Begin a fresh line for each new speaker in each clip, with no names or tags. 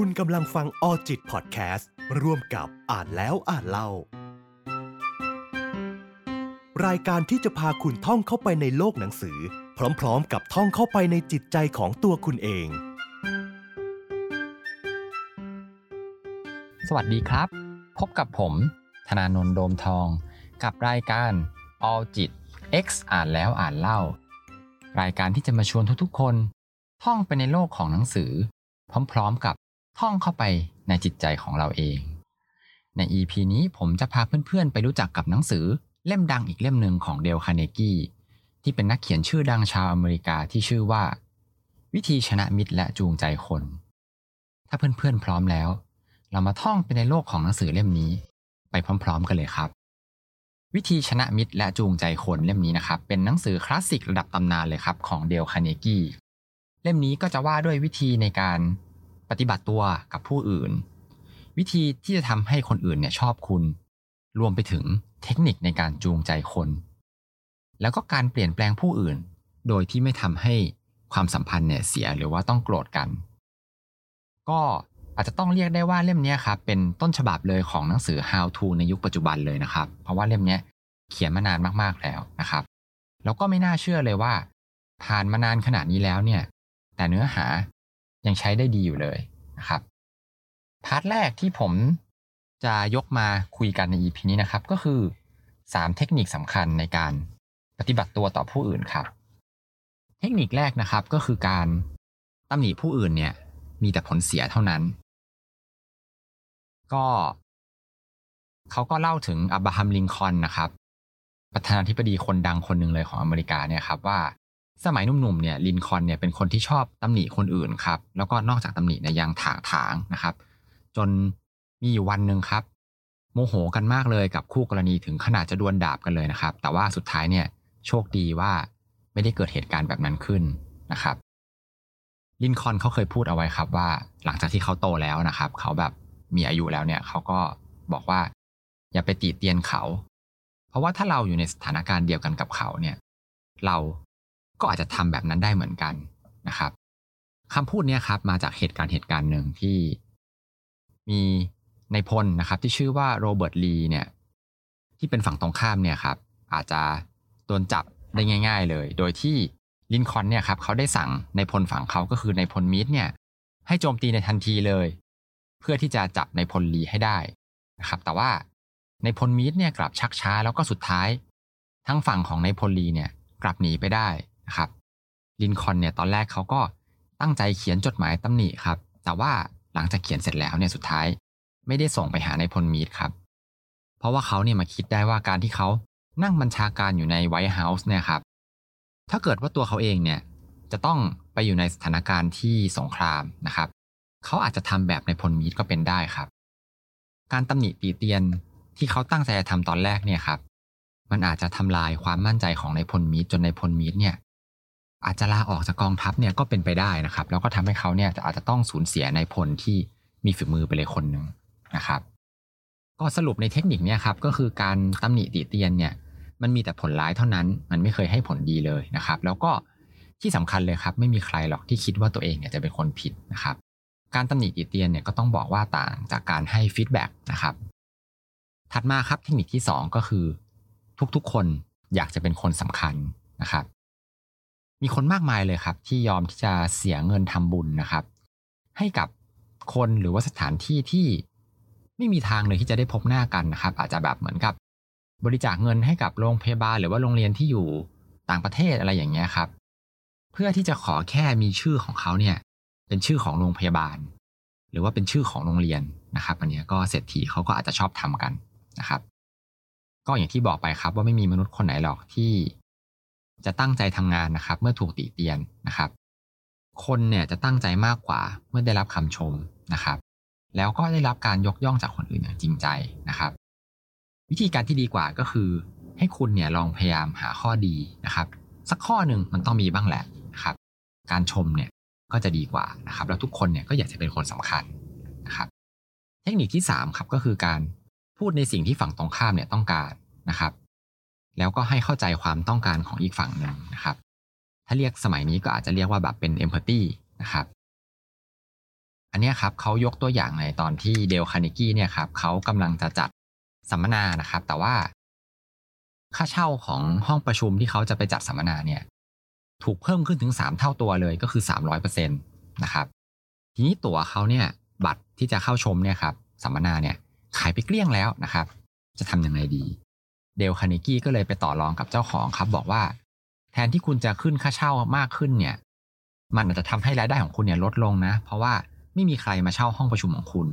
คุณกำลังฟังออจิตพอดแคสต์ร่วมกับอ่านแล้วอ่านเล่า รายการที่จะพาคุณท่องเข้าไปในโลกหนังสือ พร้อมๆ กับท่องเข้าไปในจิตใจของตัวคุณเอง
สวัสดีครับ พบกับผม ธนาโนนโดมทอง กับรายการ All จิต X อ่านแล้วอ่านเล่า รายการที่จะมาชวนทุกๆคน ท่องไปในโลกของหนังสือ พร้อมๆกับ ท่องเข้าไปในจิตใจของเราเอง ใน EP นี้ผมจะพาเพื่อนๆ ไปรู้จักกับหนังสือเล่มดังอีกเล่มหนึ่งของเดลคาเนกี้ที่เป็นนักเขียนชื่อดังชาวอเมริกาที่ชื่อว่า วิธีชนะมิตรและจูงใจคน ถ้าเพื่อนๆพร้อมแล้ว เรามาท่องไปในโลกของหนังสือเล่มนี้ ไปพร้อม ๆ กันเลยครับ วิธีชนะมิตรและจูงใจคนเล่มนี้นะครับ เป็นหนังสือคลาสสิกระดับตำนานเลยครับของเดลคาเนกี้เล่มนี้ก็จะว่าด้วยวิธีในการ ปฏิบัติตัวกับผู้อื่น วิธีที่จะทำให้คนอื่นเนี่ยชอบคุณ รวมไปถึงเทคนิคในการจูงใจคน แล้วก็การเปลี่ยนแปลงผู้อื่น โดยที่ไม่ทำให้ความสัมพันธ์เนี่ยเสียหรือว่าต้องโกรธกัน ก็อาจจะต้องเรียกได้ว่าเล่มนี้ครับเป็นต้นฉบับเลยของหนังสือ How to ในยุคปัจจุบันเลยนะครับ เพราะว่าเล่มนี้เขียนมานานมากๆแล้วนะครับ แล้วก็ไม่น่าเชื่อเลยว่า ผ่านมานานขนาดนี้แล้วเนี่ย แต่เนื้อหา ยังใช้ได้ดีอยู่เลยนะครับพาร์ทแรกที่ผมจะยกมาคุยกันใน EP นี้นะครับ ก็คือ 3 เทคนิคสำคัญในการปฏิบัติตัวต่อผู้อื่นครับ เทคนิคแรกนะครับก็คือการตำหนิผู้อื่นเนี่ย มีแต่ผลเสียเท่านั้น ก็เขาก็เล่าถึงอับราฮัมลิงคอนนะครับ ประธานาธิบดีคนดังคนหนึ่งเลยของอเมริกาเนี่ยครับว่า สมัยหนุ่มๆเนี่ยลินคอนเนี่ยเป็นคนที่ชอบตำหนิคนอื่นครับแล้วก็นอกจากตำหนิเนี่ยยังถางถางนะครับ จนมีอยู่วันหนึ่งครับ โมโหกันมากเลยกับคู่กรณีถึงขนาดจะดวลดาบกันเลยนะครับ แต่ว่าสุดท้ายเนี่ยโชคดีว่าไม่ได้เกิดเหตุการณ์แบบนั้นขึ้นนะครับลินคอนเขาเคยพูดเอาไว้ครับว่าหลังจากที่เขาโตแล้วนะครับ เขาแบบมีอายุแล้วเนี่ยเขาก็บอกว่า อย่าไปตีเตียนเขา เพราะว่าถ้าเราอยู่ในสถานการณ์เดียวกันกับเขาเนี่ย เรา ก็อาจจะทำแบบนั้นได้เหมือนกันนะครับคำพูดนี้ครับมาจากเหตุการณ์เหตุการณ์หนึ่งที่มีในพลนะครับที่ชื่อว่าโรเบิร์ตลีเนี่ยที่เป็นฝั่งตรงข้ามเนี่ยครับอาจจะโดนจับได้ง่าย ๆ เลย โดยที่ลินคอนเนี่ยครับเขาได้สั่งในพลฝั่งเขาก็คือในพลมิดเนี่ยให้โจมตีในทันทีเลย เพื่อที่จะจับในพลลีให้ได้นะครับ แต่ว่าในพลมิดเนี่ยกลับชักช้าแล้วก็สุดท้าย ทั้งฝั่งของในพลลีเนี่ยกลับหนีไปได้ นะครับลินคอนเนี่ยตอนแรกเขาก็ตั้งใจเขียนจดหมายตำหนิครับ แต่ว่าหลังจากเขียนเสร็จแล้วเนี่ยสุดท้ายไม่ได้ส่งไปหาในพลมีดครับ เพราะว่าเขาเนี่ยมาคิดได้ว่าการที่เขานั่งบัญชาการอยู่ในไวท์เฮาส์เนี่ยครับ ถ้าเกิดว่าตัวเขาเองเนี่ยจะต้องไปอยู่ในสถานการณ์ที่สงครามนะครับ เขาอาจจะทำแบบในพลมีดก็เป็นได้ครับ การตำหนิตีเตียนที่เขาตั้งใจจะทำตอนแรกเนี่ยครับ มันอาจจะทำลายความมั่นใจของในพลมีดจนในพลมีดเนี่ย อาจจะลาออกจากกองทัพเนี่ยก็เป็นไปได้นะครับแล้วก็ทำให้เขาเนี่ยอาจจะต้องสูญเสียในพลที่มีฝีมือไปเลยคนหนึ่งนะครับ ก็สรุปในเทคนิคเนี่ยครับก็คือการตำหนิติเตียนเนี่ยมันมีแต่ผลร้ายเท่านั้น มันไม่เคยให้ผลดีเลยนะครับ แล้วก็ที่สำคัญเลยครับ ไม่มีใครหรอกที่คิดว่าตัวเองเนี่ยจะเป็นคนผิดนะครับ การตำหนิติเตียนเนี่ยก็ต้องบอกว่าต่างจากการให้ feedback นะครับ ถัดมาครับเทคนิคที่ 2 ก็คือ ทุกๆคนอยากจะเป็นคนสำคัญนะครับ มีคนมากมายเลยครับ ที่ยอมที่จะเสียเงินทำบุญนะครับ ให้กับคนหรือว่าสถานที่ที่ไม่มีทางเลยที่จะได้พบหน้ากันนะครับ อาจจะแบบเหมือนกับ บริจาคเงินให้กับโรงพยาบาลหรือว่าโรงเรียนที่อยู่ต่างประเทศอะไรอย่างเงี้ยครับ เพื่อที่จะขอแค่มีชื่อของเขาเนี่ยเป็นชื่อของโรงพยาบาล หรือว่าเป็นชื่อของโรงเรียนนะครับ อันนี้ก็เศรษฐีเขาก็อาจจะชอบทำกันนะครับ ก็อย่างที่บอกไปครับว่าไม่มีมนุษย์คนไหนหรอกที่ จะตั้งใจทำงานนะครับ เมื่อถูกติเตียนนะครับ คนเนี่ยจะตั้งใจมากกว่าเมื่อได้รับคำชมนะครับ แล้วก็ได้รับการยกย่องจากคนอื่นอย่างจริงใจนะครับ วิธีการที่ดีกว่าก็คือ ให้คุณเนี่ยลองพยายามหาข้อดีนะครับ สักข้อหนึ่งมันต้องมีบ้างแหละนะครับ การชมเนี่ยก็จะดีกว่านะครับ แล้วทุกคนเนี่ยก็อยากจะเป็นคนสำคัญนะครับ เทคนิคที่3ครับก็คือการพูดในสิ่งที่ฝั่งตรงข้ามเนี่ยต้องการนะครับ แล้วก็ให้เข้าใจความต้องการของอีกฝั่งหนึ่งนะครับ ถ้าเรียกสมัยนี้ก็อาจจะเรียกว่าแบบเป็นเอมพัตตีนะครับออันนี้ครับเขายกตัวอย่างในตอนที่เดลคานิกี้เนี่ยครับเขากำลังจะจัดสัมมนานะครับ แต่ว่า ค่าเช่าของห้องประชุมที่เขาจะไปจัดสัมมนาเนี่ย ถูกเพิ่มขึ้นถึง 3 เท่าตัวเลยก็คือ 300%นะครับ ทีนี้ตั๋วเขาเนี่ยบัตรที่จะเข้าชมเนี่ยครับสัมมนาเนี่ยขายไปเกลี้ยงแล้วนะครับ จะทำยังไงดี เดลคานิกี้ก็เลยไปต่อรองกับเจ้าของครับ บอกว่า แทนที่คุณจะขึ้นค่าเช่ามากขึ้นเนี่ย มันอาจจะทำให้รายได้ของคุณเนี่ยลดลงนะ เพราะว่าไม่มีใครมาเช่าห้องประชุมของคุณ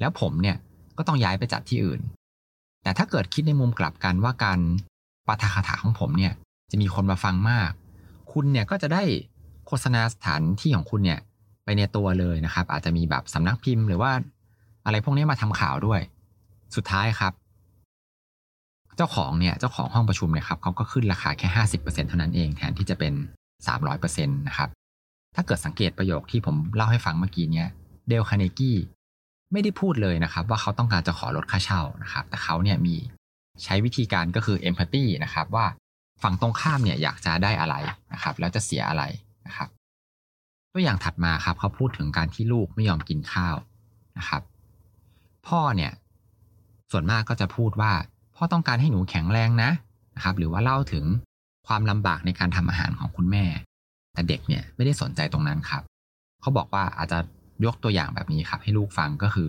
แล้วผมเนี่ยก็ต้องย้ายไปจัดที่อื่น แต่ถ้าเกิดคิดในมุมกลับกันว่าการปาฐกถาของผมเนี่ย จะมีคนมาฟังมาก คุณเนี่ยก็จะได้โฆษณาสถานที่ของคุณเนี่ยไปในตัวเลยนะครับ อาจจะมีแบบสำนักพิมพ์หรือว่า อะไรพวกนี้มาทำข่าวด้วย สุดท้ายครับ จ้าของเนี่ยเจ้าของห้องประชุมเนี่ยครับเขาก็ขึ้นราคาแค่ห้าสิบเปอร์เซ็นเท่านั้นเองแทนที่จะเป็นสามร้อยเปอร์เซ็นต์นะครับถ้าเกิดสังเกตประโยคที่ผมเล่าให้ฟังเมื่อกี้เนี่ยเดลคาเนกี้ไม่ได้พูดเลยนะครับ ว่าเขาต้องการจะขอลดค่าเช่านะครับ แต่เขาเนี่ยมีใช้วิธีการก็คือเอมพัตตีนะครับว่าฝั่งตรงข้ามเนี่ยอยากจะได้อะไรนะครับ แล้วจะเสียอะไรนะครับ ตัวอย่างถัดมาครับเขาพูดถึงการที่ลูกไม่ยอมกินข้าวนะครับ พ่อเนี่ยส่วนมากก็จะพูดว่า พ่อต้องการให้หนูแข็งแรงนะนะครับ หรือว่าเล่าถึงความลำบากในการทำอาหารของคุณแม่ แต่เด็กเนี่ยไม่ได้สนใจตรงนั้นครับ เขาบอกว่าอาจจะยกตัวอย่างแบบนี้ครับ ให้ลูกฟังก็คือ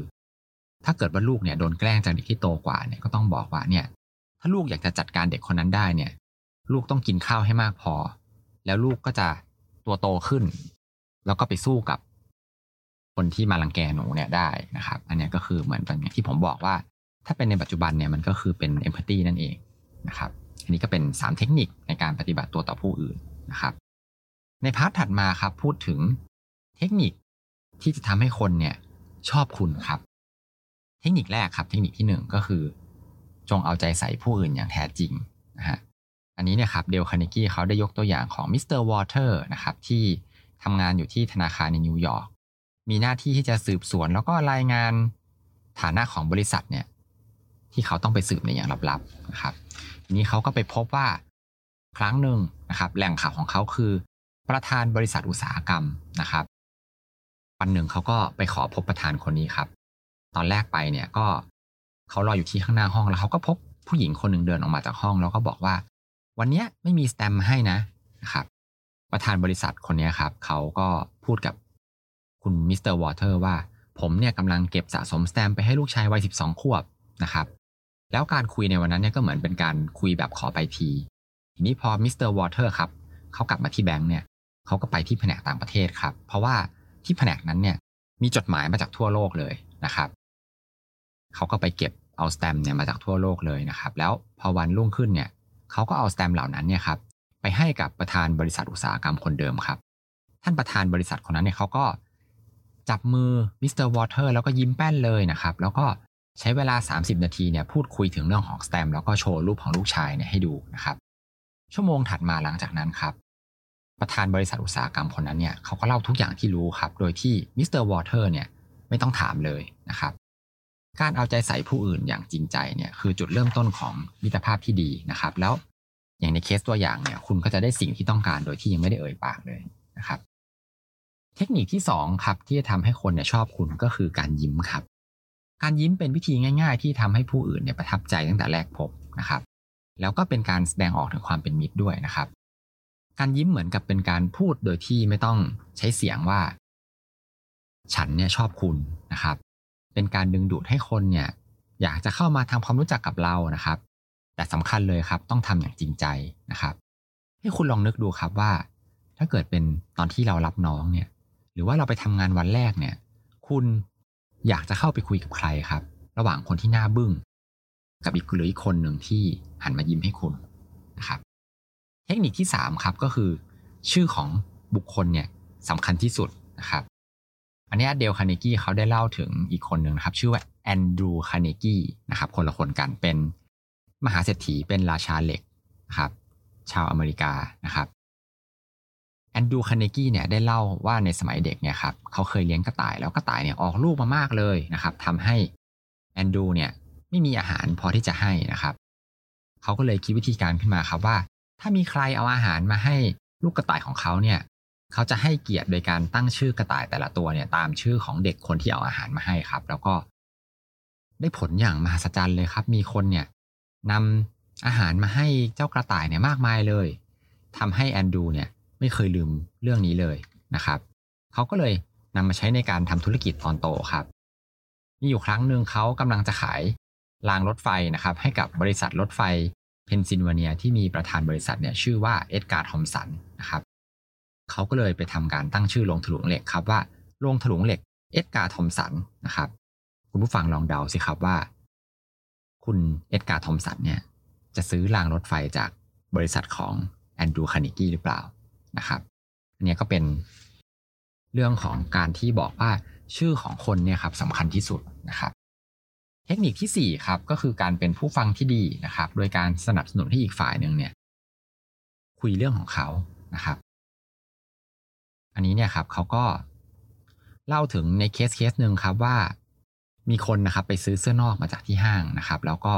ถ้าเกิดว่าลูกเนี่ยโดนแกล้งจากเด็กที่โตกว่าเนี่ยก็ต้องบอกว่าเนี่ย ถ้าลูกอยากจะจัดการเด็กคนนั้นได้เนี่ย ลูกต้องกินข้าวให้มากพอ แล้วลูกก็จะตัวโตขึ้น แล้วก็ไปสู้กับคนที่มาลังแกหนูเนี่ยได้นะครับ อันนี้ก็คือเหมือนอย่างที่ผมบอกว่า ถ้าเป็นในปัจจุบันเนี่ยมันก็คือเป็นเอมพัตตีนั่นเองนะครับ อันนี้ก็เป็น 3 เทคนิคในการปฏิบัติตัวต่อผู้อื่นนะครับ ในพาร์ทถัดมาครับพูดถึงเทคนิคที่จะทำให้คนเนี่ยชอบคุณครับ เทคนิคแรกครับ เทคนิคที่หนึ่งก็คือ จงเอาใจใส่ผู้อื่นอย่างแท้จริงนะฮะอันนี้เนี่ยครับเดลคาเนกี้เขาได้ยกตัวอย่างของมิสเตอร์วอเตอร์นะครับที่ทำงานอยู่ที่ธนาคารในนิวยอร์กมีหน้าที่ที่จะสืบสวนแล้วก็รายงานฐานะของบริษัทเนี่ย ที่เขาต้องไปสืบในอย่างลับๆนะครับทีนี้เขาก็ไปพบว่าครั้งหนึ่งนะครับ แหล่งข่าวของเขาคือ ประธานบริษัทอุตสาหกรรมนะครับ วันหนึ่งเขาก็ไปขอพบประธานคนนี้ครับ ตอนแรกไปเนี่ยก็เขารออยู่ที่ข้างหน้าห้องแล้วเขาก็พบผู้หญิงคนหนึ่งเดินออกมาจากห้อง แล้วก็บอกว่า วันนี้ไม่มีแสตมป์ให้นะนะครับ ประธานบริษัทคนนี้ครับเขาก็พูดกับคุณมิสเตอร์วอเตอร์ว่า ผมเนี่ยกำลังเก็บสะสมแสตมป์ไปให้ลูกชายวัยสิบสองขวบนะครับ แล้วการคุยในวันนั้นเนี่ยก็เหมือนเป็นการคุยแบบขอไปที ทีนี้พอมิสเตอร์วอเตอร์ครับเขากลับมาที่แบงก์เนี่ยเขาก็ไปที่แผนกต่างประเทศครับ เพราะว่าที่แผนกนั้นเนี่ยมีจดหมายมาจากทั่วโลกเลยนะครับเขาก็ไปเก็บเอาแสตมป์เนี่ยมาจากทั่วโลกเลยนะครับ แล้วพอวันรุ่งขึ้นเนี่ยเขาก็เอาแสตมป์เหล่านั้นเนี่ยครับไปให้กับประธานบริษัทอุตสาหกรรมคนเดิมครับ ท่านประธานบริษัทคนนั้นเนี่ยเขาก็จับมือมิสเตอร์วอเตอร์แล้วก็ยิ้มแป้นเลยนะครับ แล้วก็ ใช้เวลา 30 นาทีเนี่ยพูดคุยถึงเรื่องของแสตมป์แล้วก็โชว์รูปของลูกชายเนี่ยให้ดูนะครับ ชั่วโมงถัดมาหลังจากนั้นครับ ประธานบริษัทอุตสาหกรรมคนนั้นเนี่ยเขาก็เล่าทุกอย่างที่รู้ครับ โดยที่มิสเตอร์วอเตอร์เนี่ยไม่ต้องถามเลยนะครับ การเอาใจใส่ผู้อื่นอย่างจริงใจเนี่ยคือจุดเริ่มต้นของมิตรภาพที่ดีนะครับ แล้วอย่างในเคสตัวอย่างเนี่ย คุณก็จะได้สิ่งที่ต้องการโดยที่ยังไม่ได้เอ่ยปากเลยนะครับ เทคนิคที่2ครับที่จะทำให้คนเนี่ยชอบคุณก็คือการยิ้มครับ การยิ้มเป็นวิธีง่าย ๆ ที่ทำให้ผู้อื่นเนี่ยประทับใจตั้งแต่แรกพบนะครับ แล้วก็เป็นการแสดงออกถึงความเป็นมิตรด้วยนะครับ การยิ้มเหมือนกับเป็นการพูดโดยที่ไม่ต้องใช้เสียงว่า ฉันเนี่ยชอบคุณนะครับ เป็นการดึงดูดให้คนเนี่ยอยากจะเข้ามาทำความรู้จักกับเรานะครับ แต่สำคัญเลยครับต้องทำอย่างจริงใจนะครับ ให้คุณลองนึกดูครับว่า ถ้าเกิดเป็นตอนที่เรารับน้องเนี่ย หรือว่าเราไปทำงานวันแรกเนี่ย คุณ อยากจะเข้าไปคุยกับใครครับ ระหว่างคนที่หน้าบึ้ง กับอีกหรืออีกคนหนึ่งที่หันมายิ้มให้คุณนะครับ เทคนิคที่3ครับก็คือ ชื่อของบุคคลเนี่ยสำคัญที่สุดนะครับอันนี้เดลคาเนกี้เขาได้เล่าถึงอีกคนหนึ่งนะครับ ชื่อว่าแอนดรูคาเนกี้นะครับ คนละคนกันเป็นมหาเศรษฐีเป็นราชาเหล็กนะครับ ชาวอเมริกานะครับ แอนดรูคาเนกี้เนี่ยได้เล่าว่าในสมัยเด็กเนี่ยครับเขาเคยเลี้ยงกระต่ายแล้วกระต่ายเนี่ยออกลูกมามากเลยนะครับทำให้แอนดูเนี่ยไม่มีอาหารพอที่จะให้นะครับเขาก็เลยคิดวิธีการขึ้นมาครับว่า ถ้ามีใครเอาอาหารมาให้ลูกกระต่ายของเขาเนี่ยเขาจะให้เกียรติโดยการตั้งชื่อกระต่ายแต่ละตัวเนี่ยตามชื่อของเด็กคนที่เอาอาหารมาให้ครับ แล้วก็ ได้ผลอย่างมหัศจรรย์เลยครับ มีคนเนี่ยนำอาหารมาให้เจ้ากระต่ายเนี่ยมากมายเลยทำให้แอนดูเนี่ย ไม่เคยลืมเรื่องนี้เลยนะครับเขาก็เลยนำมาใช้ในการทำธุรกิจตอนโตครับ มีอยู่ครั้งหนึ่งเขากำลังจะขายรางรถไฟนะครับ ให้กับบริษัทรถไฟเพนซิลเวเนียที่มีประธานบริษัทเนี่ยชื่อว่าเอ็ดการ์ทอมสันนะครับเขาก็เลยไปทำการตั้งชื่อโรงถลุงเหล็กครับว่าโรงถลุงเหล็กเอ็ดการ์ทอมสันนะครับ คุณผู้ฟังลองเดาสิครับว่า คุณเอ็ดการ์ทอมสันเนี่ยจะซื้อรางรถไฟจากบริษัทของแอนดรูคานิกี้หรือเปล่า นะครับอันนี้ก็เป็นเรื่องของการที่บอกว่าชื่อของคนเนี่ยครับสำคัญที่สุดนะครับเทคนิคที่4ครับก็คือการเป็นผู้ฟังที่ดีนะครับ โดยการสนับสนุนให้อีกฝ่ายหนึ่งเนี่ยคุยเรื่องของเขานะครับ อันนี้เนี่ยครับเขาก็เล่าถึงในเคสเคสหนึ่งครับว่า มีคนนะครับไปซื้อเสื้อนอกมาจากที่ห้างนะครับ แล้วก็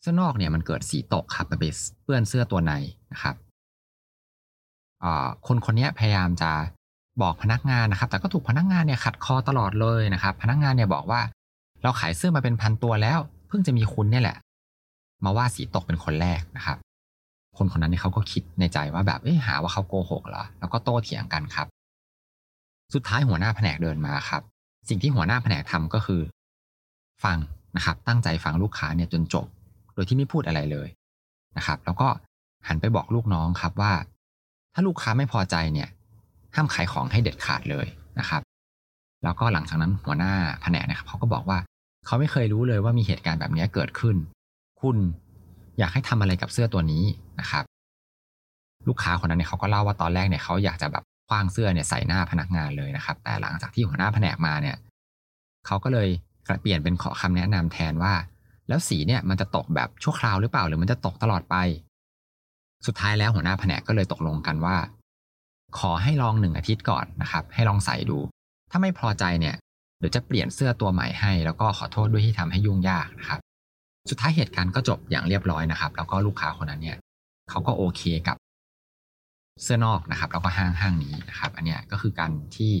เสื้อนอกเนี่ยมันเกิดสีตกครับมันไปเปื้อนเสื้อตัวในนะครับ คนคนนี้พยายามจะบอกพนักงานนะครับ แต่ก็ถูกพนักงานเนี่ยขัดคอตลอดเลยนะครับ พนักงานเนี่ยบอกว่า เราขายเสื้อมาเป็นพันตัวแล้ว เพิ่งจะมีคุณเนี่ยแหละ มาว่าสีตกเป็นคนแรกนะครับ คนคนนั้นเนี่ยเขาก็คิดในใจว่าแบบเอ้หาว่าเขาโกหกเหรอแล้วก็โต้เถียงกันครับ สุดท้ายหัวหน้าแผนกเดินมาครับ สิ่งที่หัวหน้าแผนกทำก็คือ ฟังนะครับ ตั้งใจฟังลูกค้าเนี่ยจนจบ โดยที่ไม่พูดอะไรเลยนะครับ แล้วก็หันไปบอกลูกน้องครับว่า ถ้าลูกค้าไม่พอใจเนี่ยห้ามขายของให้เด็ดขาดเลยนะครับ แล้วก็หลังจากนั้นหัวหน้าแผนกนะครับเขาก็บอกว่าเขาไม่เคยรู้เลยว่ามีเหตุการณ์แบบนี้เกิดขึ้น คุณอยากให้ทำอะไรกับเสื้อตัวนี้นะครับ ลูกค้าคนนั้นเนี่ยเขาก็เล่าว่าตอนแรกเนี่ยเขาอยากจะแบบคว้างเสื้อเนี่ยใส่หน้าพนักงานเลยนะครับ แต่หลังจากที่หัวหน้าแผนกมาเนี่ยเขาก็เลยเปลี่ยนเป็นขอคำแนะนำแทนว่า แล้วสีเนี่ยมันจะตกแบบชั่วคราวหรือเปล่าหรือมันจะตกตลอดไป สุดท้ายแล้วหัวหน้าแผนกก็เลยตกลงกันว่า ขอให้ลองหนึ่งอาทิตย์ก่อนนะครับ ให้ลองใส่ดู ถ้าไม่พอใจเนี่ยเดี๋ยวจะเปลี่ยนเสื้อตัวใหม่ให้ แล้วก็ขอโทษด้วยที่ทำให้ยุ่งยากนะครับ สุดท้ายเหตุการณ์ก็จบอย่างเรียบร้อยนะครับ แล้วก็ลูกค้าคนนั้นเนี่ยเขาก็โอเคกับเสื้อนอกนะครับ แล้วก็ห้างห้างนี้นะครับ อันนี้ก็คือการที่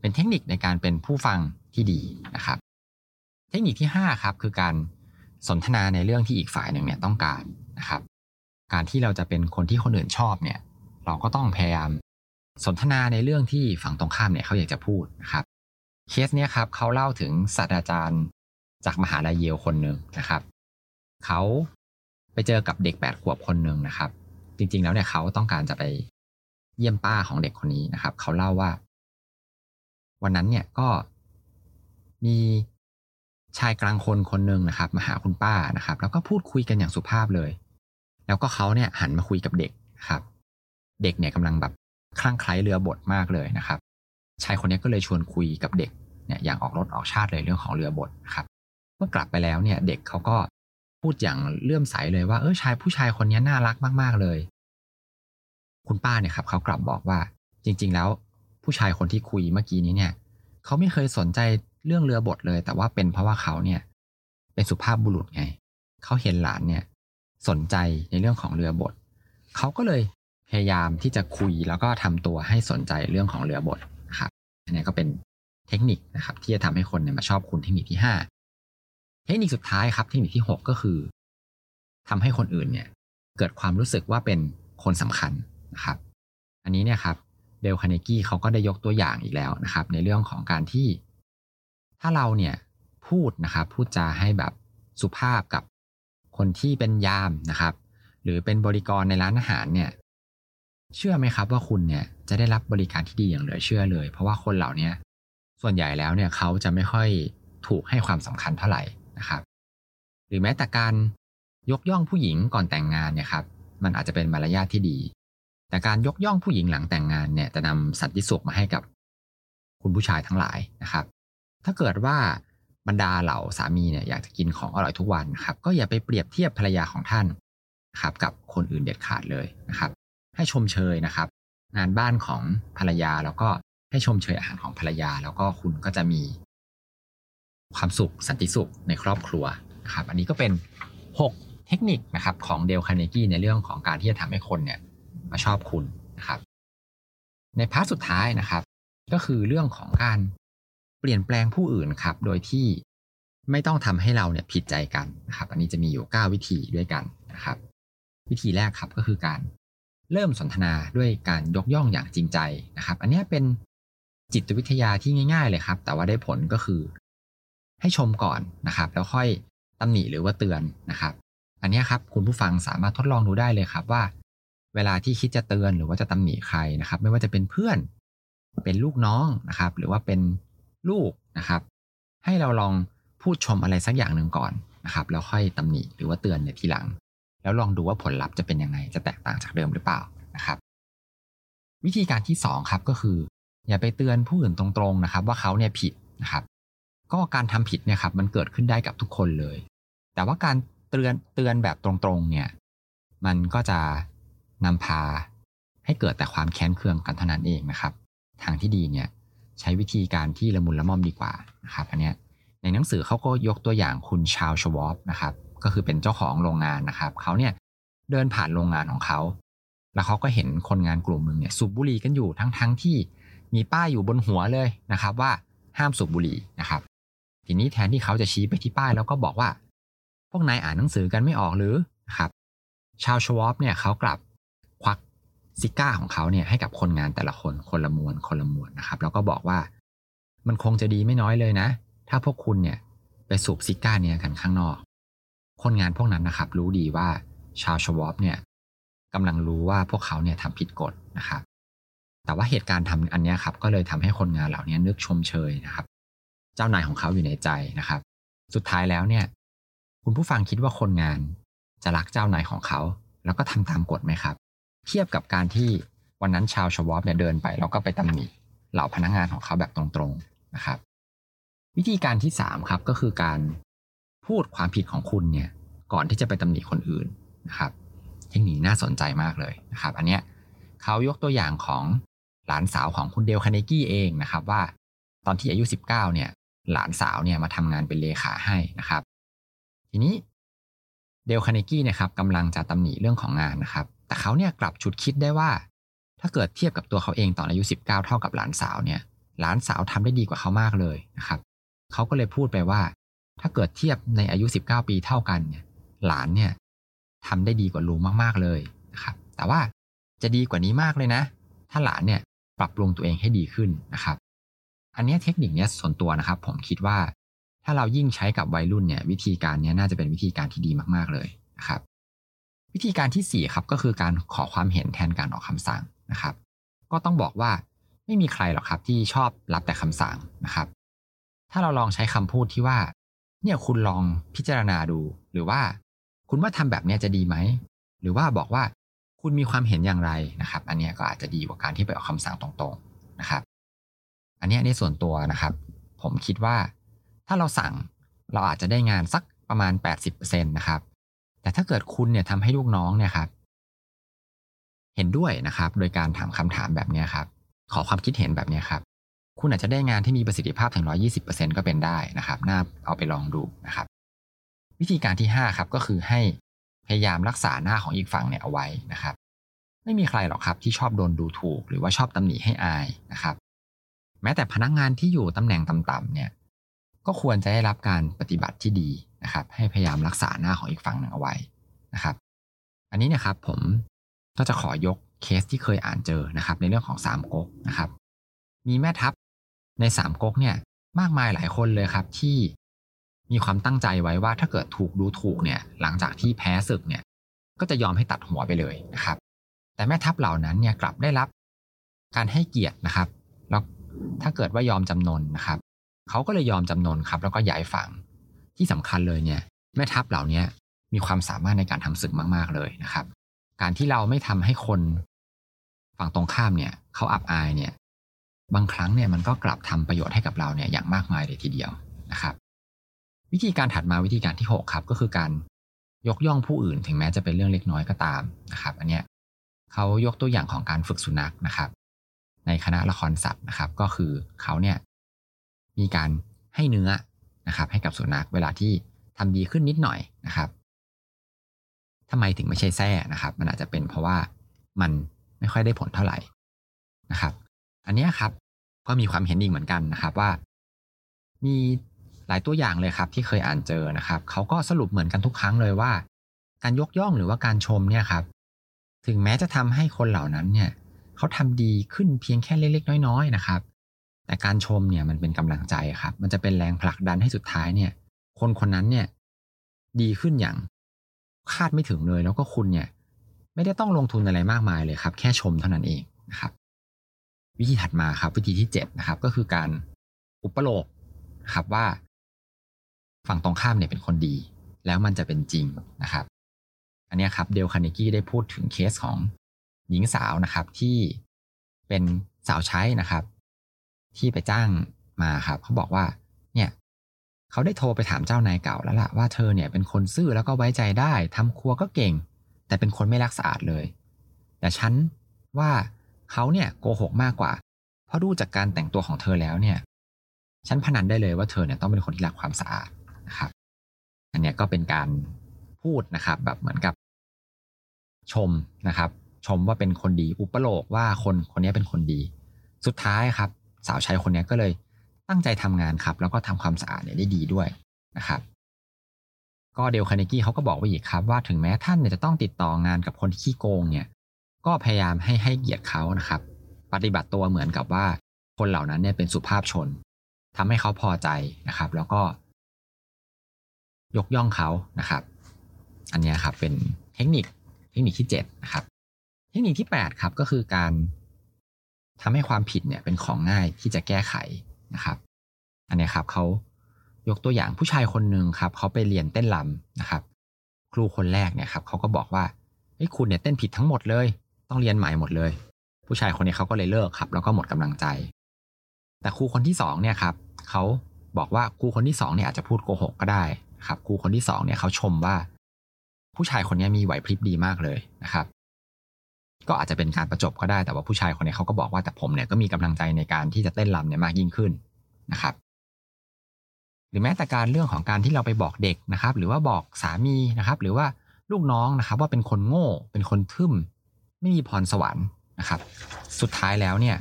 เป็นเทคนิคในการเป็นผู้ฟังที่ดีนะครับ เทคนิคที่5ครับคือการสนทนาในเรื่องที่อีกฝ่ายหนึ่งเนี่ยต้องการนะครับ การที่เราจะเป็นคนที่คนอื่นชอบเนี่ย เราก็ต้องพยายามสนทนาในเรื่องที่ฝั่งตรงข้ามเนี่ยเขาอยากจะพูดนะครับเคสเนี้ยครับเขาเล่าถึงศาสตราจารย์จากมหาลัยเยลคนหนึ่งนะครับเขาไปเจอกับเด็กแปดขวบคนหนึ่งนะครับ จริง ๆ แล้วเนี่ยเขาต้องการจะไปเยี่ยมป้าของเด็กคนนี้นะครับ เขาเล่าว่า วันนั้นเนี่ยก็มีชายกลางคนคนหนึ่งนะครับ มาหาคุณป้านะครับ แล้วก็พูดคุยกันอย่างสุภาพเลย แล้วก็เขาเนี่ยหันมาคุยกับเด็กครับ เด็กเนี่ยกำลังแบบคลั่งไคล้เรือบทมากเลยนะครับ ชายคนนี้ก็เลยชวนคุยกับเด็กเนี่ยอย่างออกรถออกชาติเลยเรื่องของเรือบทครับเมื่อกลับไปแล้วเนี่ยเด็กเขาก็พูดอย่างเลื่อมใสเลยว่าเออชายผู้ชายคนนี้น่ารักมากๆเลย คุณป้าเนี่ยครับเขากลับบอกว่าจริง ๆ แล้วผู้ชายคนที่คุยเมื่อกี้นี้เนี่ยเขาไม่เคยสนใจเรื่องเรือบทเลย แต่ว่าเป็นเพราะว่าเขาเนี่ย เป็นสุภาพบุรุษไงเขาเห็นหลานเนี่ย สนใจในเรื่องของเรือบทเขาก็เลยพยายามที่จะคุยแล้วก็ทำตัวให้สนใจเรื่องของเรือบทครับอันนี้ก็เป็นเทคนิคนะครับที่จะทำให้คนเนี่ยมาชอบคุณเทคนิคที่ 5 เทคนิคสุดท้ายครับเทคนิคที่ 6 ก็คือทำให้คนอื่นเนี่ยเกิดความรู้สึกว่าเป็นคนสำคัญนะครับ อันนี้เนี่ยครับเดลคาเนกี้เขาก็ได้ยกตัวอย่างอีกแล้วนะครับ ในเรื่องของการที่ ถ้าเราเนี่ยพูดนะครับพูดจาให้แบบสุภาพกับ คนที่เป็นยามนะครับ หรือเป็นบริกรในร้านอาหารเนี่ยเชื่อไหมครับว่าคุณเนี่ยจะได้รับบริการที่ดีอย่างเหลือเชื่อเลย เพราะว่าคนเหล่านี้ส่วนใหญ่แล้วเนี่ยเขาจะไม่ค่อยถูกให้ความสำคัญเท่าไหร่นะครับ หรือแม้แต่การยกย่องผู้หญิงก่อนแต่งงานเนี่ยครับมันอาจจะเป็นมารยาทที่ดี แต่การยกย่องผู้หญิงหลังแต่งงานเนี่ยจะนำสันติสุขมาให้กับคุณผู้ชายทั้งหลายนะครับ ถ้าเกิดว่า บรรดาเหล่าสามีเนี่ยอยากจะกินของอร่อยทุกวันครับก็อย่าไปเปรียบเทียบภรรยาของท่านครับกับคนอื่นเด็ดขาดเลยนะครับ ให้ชมเชยนะครับ งานบ้านของภรรยาแล้วก็ให้ชมเชยอาหารของภรรยา แล้วก็คุณก็จะมี ความสุขสันติสุขในครอบครัวนะครับอันนี้ก็เป็น 6 เทคนิคนะครับของเดลคาเนกี้ในเรื่องของการที่จะทำให้คนเนี่ยมาชอบคุณนะครับ ใน part สุดท้ายนะครับ ก็คือเรื่องของการ เปลี่ยนแปลงผู้อื่นครับ โดยที่ไม่ต้องทำให้เราเนี่ยผิดใจกันนะครับ อันนี้จะมีอยู่ 9 วิธีด้วยกันนะครับ วิธีแรกครับก็คือการเริ่มสนทนาด้วยการยกย่องอย่างจริงใจนะครับ อันนี้เป็นจิตวิทยาที่ง่าย ๆ เลยครับ แต่ว่าได้ผลก็คือ ให้ชมก่อนนะครับ แล้วค่อยตำหนิหรือว่าเตือนนะครับ อันนี้ครับคุณผู้ฟังสามารถทดลองดูได้เลยครับว่า เวลาที่คิดจะเตือนหรือว่าจะตำหนิใครนะครับ ไม่ว่าจะเป็นเพื่อน เป็นลูกน้องนะครับ หรือว่าเป็น ลูกนะครับ ให้เราลองพูดชมอะไรสักอย่างหนึ่งก่อนนะครับแล้วค่อยตำหนิหรือว่าเตือนในทีหลัง แล้วลองดูว่าผลลัพธ์จะเป็นยังไงจะแตกต่างจากเดิมหรือเปล่านะครับ วิธีการที่2ครับก็คือ อย่าไปเตือนผู้อื่นตรงๆนะครับ ว่าเขาเนี่ยผิดนะครับ ก็การทำผิดเนี่ยครับมันเกิดขึ้นได้กับทุกคนเลย แต่ว่าการเตือนเตือนแบบตรงๆเนี่ยมันก็จะนำพาให้เกิดแต่ความแค้นเคืองกันเท่านั้นเองนะครับ ทางที่ดีเนี่ย ใช้วิธีการที่ละมุนละม่อมดีกว่านะครับอันเนี้ยในหนังสือเขาก็ยกตัวอย่างคุณชาวชวอปนะครับก็คือเป็นเจ้าของโรงงานนะครับเขาเนี่ยเดินผ่านโรงงานของเขา แล้วเขาก็เห็นคนงานกลุ่มหนึ่งเนี่ยสูบบุหรี่กันอยู่ทั้งๆทที่มีป้ายอยู่บนหัวเลยนะครับว่าห้ามสูบบุหรี่นะครับ ทีนี้แทนที่เขาจะชี้ไปที่ป้ายแล้วก็บอกว่า พวกนายอ่านหนังสือกันไม่ออกหรือครับ ชาวชวอปเนี่ยเขากลับควัก ซิก้าของเขาเนี่ยให้กับคนงานแต่ละคนคนละมวนคนละมวนนะครับ แล้วก็บอกว่า มันคงจะดีไม่น้อยเลยนะ ถ้าพวกคุณเนี่ยไปสูบซิก้าเนี่ยกันข้างนอก คนงานพวกนั้นนะครับ รู้ดีว่าชาวชวอปเนี่ยกำลังรู้ว่าพวกเขาเนี่ยทำผิดกฎนะครับ แต่ว่าเหตุการณ์ทำอันนี้ครับก็เลยทำให้คนงานเหล่านี้นึกชมเชยนะครับ เจ้านายของเขาอยู่ในใจนะครับ สุดท้ายแล้วเนี่ยคุณผู้ฟังคิดว่าคนงานจะรักเจ้านายของเขา แล้วก็ทำตามกฎไหมครับ เทียบกับการที่วันนั้นชาวชวอปเนี่ยเดินไปแล้วก็ไปตำหนิเหล่าพนักงานของเขาแบบตรงๆนะครับ วิธีการที่3ครับก็คือการพูดความผิดของคุณเนี่ยก่อนที่จะไปตำหนิคนอื่นนะครับ เทคนิคน่าสนใจมากเลยนะครับ อันเนี้ยเขายกตัวอย่างของหลานสาวของคุณเดลคาเนกี้เองนะครับว่า ตอนที่อายุ 19เนี่ยหลานสาวเนี่ยมาทำงานเป็นเลขาให้นะครับ ทีนี้เดลคาเนกี้เนี่ยครับกำลังจะตำหนิเรื่องของงานนะครับ แต่เขาเนี่ยกลับฉุดคิดได้ว่า ถ้าเกิดเทียบกับตัวเขาเองตอนอายุ 19 เท่ากับหลานสาวเนี่ย หลานสาวทำได้ดีกว่าเขามากเลยนะครับเขาก็เลยพูดไปว่า ถ้าเกิดเทียบในอายุ 19 ปีเท่ากันเนี่ย หลานเนี่ยทำได้ดีกว่าลุงมากๆเลยนะครับแต่ว่าจะดีกว่านี้มากเลยนะ ถ้าหลานเนี่ยปรับปรุงตัวเองให้ดีขึ้นนะครับ อันนี้เทคนิคเนี้ยส่วนตัวนะครับ ผมคิดว่าถ้าเรายิ่งใช้กับวัยรุ่นเนี่ย วิธีการนี้น่าจะเป็นวิธีการที่ดีมากๆเลยนะครับ วิธีการที่ 4 ครับก็คือการขอความเห็นแทนการออกคำสั่งนะครับ ก็ต้องบอกว่าไม่มีใครหรอกครับที่ชอบรับแต่คำสั่งนะครับ ถ้าเราลองใช้คำพูดที่ว่า เนี่ยคุณลองพิจารณาดู หรือว่า คุณว่าทำแบบนี้จะดีไหมหรือว่าบอกว่าคุณมีความเห็นอย่างไรนะครับ อันนี้ก็อาจจะดีกว่าการที่ไปออกคำสั่งตรงๆนะครับ อันนี้ในส่วนตัวนะครับ ผมคิดว่าถ้าเราสั่งเราอาจจะได้งานสักประมาณ 80%นะครับ แต่ถ้าเกิดคุณเนี่ยทำให้ลูกน้องเนี่ยครับ เห็นด้วยนะครับ โดยการถามคำถามแบบนี้ครับ ขอความคิดเห็นแบบนี้ครับ คุณอาจจะได้งานที่มีประสิทธิภาพถึง 120%ก็เป็นได้นะครับ น่าเอาไปลองดูนะครับ วิธีการที่ 5 ครับก็คือให้พยายามรักษาหน้าของอีกฝั่งเนี่ยเอาไว้นะครับ ไม่มีใครหรอกครับที่ชอบโดนดูถูก หรือว่าชอบตำหนิให้อายนะครับ แม้แต่พนักงานที่อยู่ตำแหน่งต่ำๆเนี่ย ก็ควรจะได้รับการปฏิบัติที่ดี นะครับให้พยายามรักษาหน้าของอีกฝั่งหนึ่งเอาไว้นะครับ อันนี้นะครับผมก็จะขอยกเคสที่เคยอ่านเจอนะครับ ในเรื่องของสามก๊กนะครับ มีแม่ทัพในสามก๊กเนี่ยมากมายหลายคนเลยครับที่มีความตั้งใจไว้ว่าถ้าเกิดถูกดูถูกเนี่ยหลังจากที่แพ้ศึกเนี่ยก็จะยอมให้ตัดหัวไปเลยนะครับ แต่แม่ทัพเหล่านั้นเนี่ยกลับได้รับการให้เกียรตินะครับ แล้วถ้าเกิดว่ายอมจำนนนะครับเขาก็เลยยอมจำนนครับ แล้วก็ย้ายฝั่ง ที่สำคัญเลยเนี่ยแม่ทัพเหล่านี้มีความสามารถในการทำศึกมาก ๆเลยนะครับ การที่เราไม่ทำให้คนฝั่งตรงข้ามเนี่ยเขาอับอายเนี่ยบางครั้งเนี่ยมันก็กลับทำประโยชน์ให้กับเราเนี่ยอย่างมากมายเลยทีเดียวนะครับ วิธีการถัดมาวิธีการที่ 6 ครับก็คือการยกย่องผู้อื่นถึงแม้จะเป็นเรื่องเล็กน้อยก็ตามนะครับ อันเนี้ยเขายกตัวอย่างของการฝึกสุนัขนะครับ ในคณะละครสัตว์นะครับ ก็คือเขาเนี่ยมีการให้เนื้อ นะครับให้กับสุนัขเวลาที่ทำดีขึ้นนิดหน่อยนะครับทำไมถึงไม่ใช่แส้นะครับ มันอาจจะเป็นเพราะว่ามันไม่ค่อยได้ผลเท่าไหร่นะครับ อันนี้ครับก็มีความเห็นอีกเหมือนกันนะครับว่า มีหลายตัวอย่างเลยครับ ที่เคยอ่านเจอนะครับเขาก็สรุปเหมือนกันทุกครั้งเลยว่า การยกย่องหรือว่าการชมเนี่ยครับ ถึงแม้จะทำให้คนเหล่านั้นเนี่ยเขาทำดีขึ้นเพียงแค่เล็กๆน้อย ๆ นะครับ แต่การชมเนี่ยมันเป็นกำลังใจครับ มันจะเป็นแรงผลักดันให้สุดท้ายเนี่ย คนคนนั้นเนี่ย ดีขึ้นอย่างคาดไม่ถึงเลย แล้วก็คุณเนี่ย ไม่ได้ต้องลงทุนอะไรมากมายเลยครับ แค่ชมเท่านั้นเองนะครับ วิธีถัดมาครับ วิธีที่เจ็ดนะครับ ก็คือการอุปโลกครับว่า ฝั่งตรงข้ามเนี่ยเป็นคนดี แล้วมันจะเป็นจริงนะครับ อันนี้ครับเดลคาเนกี้ได้พูดถึงเคสของหญิงสาวนะครับที่เป็นสาวใช้นะครับ ที่ไปจ้างมาครับเขาบอกว่าเนี่ยเขาได้โทรไปถามเจ้านายเก่าแล้วล่ะว่าเธอเนี่ยเป็นคนซื่อแล้วก็ไว้ใจได้ทำครัวก็เก่ง แต่เป็นคนไม่รักสะอาดเลย แต่ฉันว่าเขาเนี่ยโกหกมากกว่า เพราะดูจากการแต่งตัวของเธอแล้วเนี่ยฉันพนันได้เลยว่าเธอเนี่ยต้องเป็นคนที่รักความสะอาดนะครับ อันนี้ก็เป็นการพูดนะครับ แบบเหมือนกับ ชมนะครับ ชมว่าเป็นคนดีอุปโลกว่าคนคนนี้เป็นคนดี สุดท้ายครับ สาวใช้คนนี้ก็เลยตั้งใจทำงานครับ แล้วก็ทำความสะอาดเนี่ยได้ดีด้วยนะครับ ก็เดลคาเนกี้เขาก็บอกไว้อีกครับ ว่าถึงแม้ท่านเนี่ยจะต้องติดต่องานกับคนที่ขี้โกงเนี่ย ก็พยายามให้ให้เกียรติเขานะครับ ปฏิบัติตัวเหมือนกับว่าคนเหล่านั้นเนี่ยเป็นสุภาพชนทำให้เขาพอใจนะครับ แล้วก็ ยกย่องเขานะครับ อันนี้ครับเป็นเทคนิคเทคนิคที่7นะครับ เทคนิคที่8ครับก็คือการ ทำให้ความผิดเนี่ยเป็นของง่ายที่จะแก้ไขนะครับ อันนี้ครับเขายกตัวอย่างผู้ชายคนหนึ่งครับเขาไปเรียนเต้นรำนะครับ ครูคนแรกเนี่ยครับเขาก็บอกว่าเฮ้คุณเนี่ยเต้นผิดทั้งหมดเลย ต้องเรียนใหม่หมดเลย ผู้ชายคนนี้เขาก็เลยเลิกครับ แล้วก็หมดกำลังใจ แต่ครูคนที่สองเนี่ยครับเขาบอกว่าครูคนที่สองเนี่ยอาจจะพูดโกหกก็ได้ครับครูคนที่สองเนี่ยเขาชมว่า ผู้ชายคนนี้มีไหวพริบดีมากเลยนะครับ ก็อาจจะเป็นการประจบก็ได้แต่ว่าผู้ชายคนนี้เขาก็บอกว่าแต่ผมเนี่ยก็มีกำลังใจในการที่จะเต้นรำเนี่ยมากยิ่งขึ้นนะครับหรือแม้แต่การเรื่องของการที่เราไปบอกเด็กนะครับ หรือว่าบอกสามีนะครับ หรือว่าลูกน้องนะครับ ว่าเป็นคนโง่ เป็นคนทึ่ม ไม่มีพรสวรรค์นะครับ สุดท้ายแล้วเนี่ย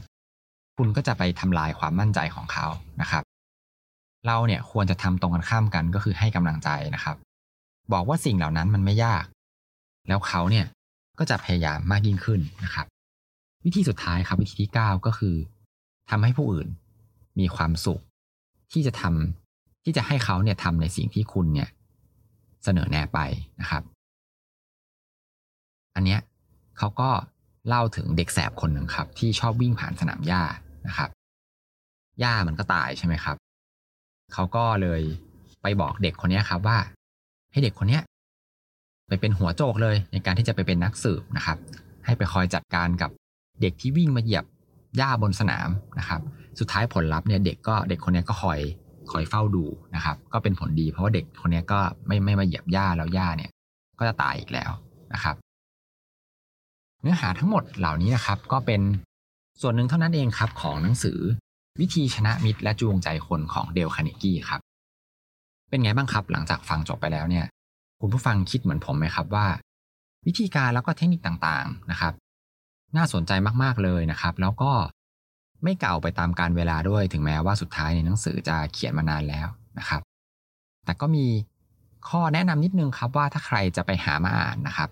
คุณก็จะไปทำลายความมั่นใจของเขานะครับ เราเนี่ยควรจะทำตรงกันข้ามกันก็คือให้กำลังใจนะครับ บอกว่าสิ่งเหล่านั้นมันไม่ยาก แล้วเขาเนี่ย ก็จะพยายามมากยิ่งขึ้นนะครับ วิธีสุดท้ายครับวิธีที่ 9 ก็คือทำให้ผู้อื่นมีความสุข ที่จะทำที่จะให้เขาเนี่ยทำในสิ่งที่คุณเนี่ยเสนอแนะไปนะครับ อันเนี้ยเขาก็เล่าถึงเด็กแสบคนหนึ่งครับ ที่ชอบวิ่งผ่านสนามหญ้านะครับหญ้ามันก็ตายใช่ไหมครับ เขาก็เลยไปบอกเด็กคนนี้ครับว่า ให้เด็กคนนี้ ไปเป็นหัวโจกเลย ในการที่จะไปเป็นนักสืบนะครับ ให้ไปคอยจัดการกับเด็กที่วิ่งมาเหยียบหญ้าบนสนามนะครับ สุดท้ายผลลัพธ์เนี่ยเด็กก็เด็กคนนี้ก็คอยคอยเฝ้าดูนะครับ ก็เป็นผลดีเพราะว่าเด็กคนนี้ก็ไม่ไม่มาเหยียบหญ้าแล้วหญ้าเนี่ย ก็จะตายอีกแล้วนะครับ เนื้อหาทั้งหมดเหล่านี้นะครับ ก็เป็นส่วนหนึ่งเท่านั้นเองครับของหนังสือ วิธีชนะมิตรและจูงใจคนของเดลคาเนกี้ครับ เป็นไงบ้างครับหลังจากฟังจบไปแล้วเนี่ย คุณผู้ฟังคิดเหมือนผมไหมครับว่า วิธีการแล้วก็เทคนิคต่างๆนะครับ น่าสนใจมากๆเลยนะครับ แล้วก็ไม่เก่าไปตามการเวลาด้วยถึงแม้ว่าสุดท้ายในหนังสือจะเขียนมานานแล้วนะครับ แต่ก็มีข้อแนะนำนิดนึงครับว่าถ้าใครจะไปหามาอ่านนะครับ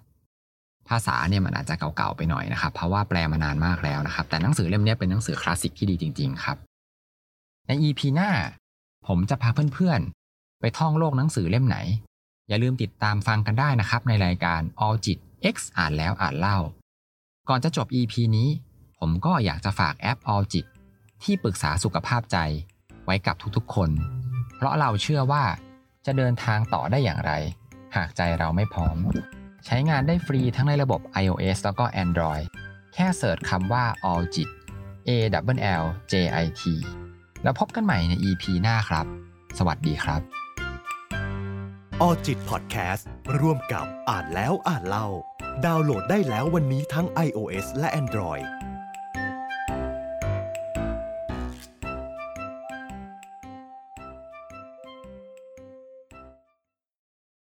ภาษาเนี่ยมันอาจจะเก่าๆไปหน่อยนะครับ เพราะว่าแปลมานานมากแล้วนะครับ แต่หนังสือเล่มนี้เป็นหนังสือคลาสสิกที่ดีจริง ๆ ครับ ใน EP หน้า ผมจะพาเพื่อนๆ ไปท่องโลกหนังสือเล่มไหน อย่าลืมติดตามฟังกันได้นะครับในรายการ All จิต X อ่านแล้วอ่านเล่า ก่อนจะจบ EP นี้ ผมก็อยากจะฝากแอป All จิตที่ปรึกษาสุขภาพใจไว้กับทุกๆคน เพราะเราเชื่อว่าจะเดินทางต่อได้อย่างไร หากใจเราไม่พร้อม ใช้งานได้ฟรีทั้งในระบบ iOS แล้วก็ Android แค่เสิร์ชคำว่า All จิต A W L J I T แล้วพบกันใหม่ใน EP หน้าครับ สวัสดีครับ
ออจิตพอดแคสต์ร่วมกับอ่านแล้วอ่านเล่า ดาวน์โหลดได้แล้ววันนี้ทั้ง iOS และ Android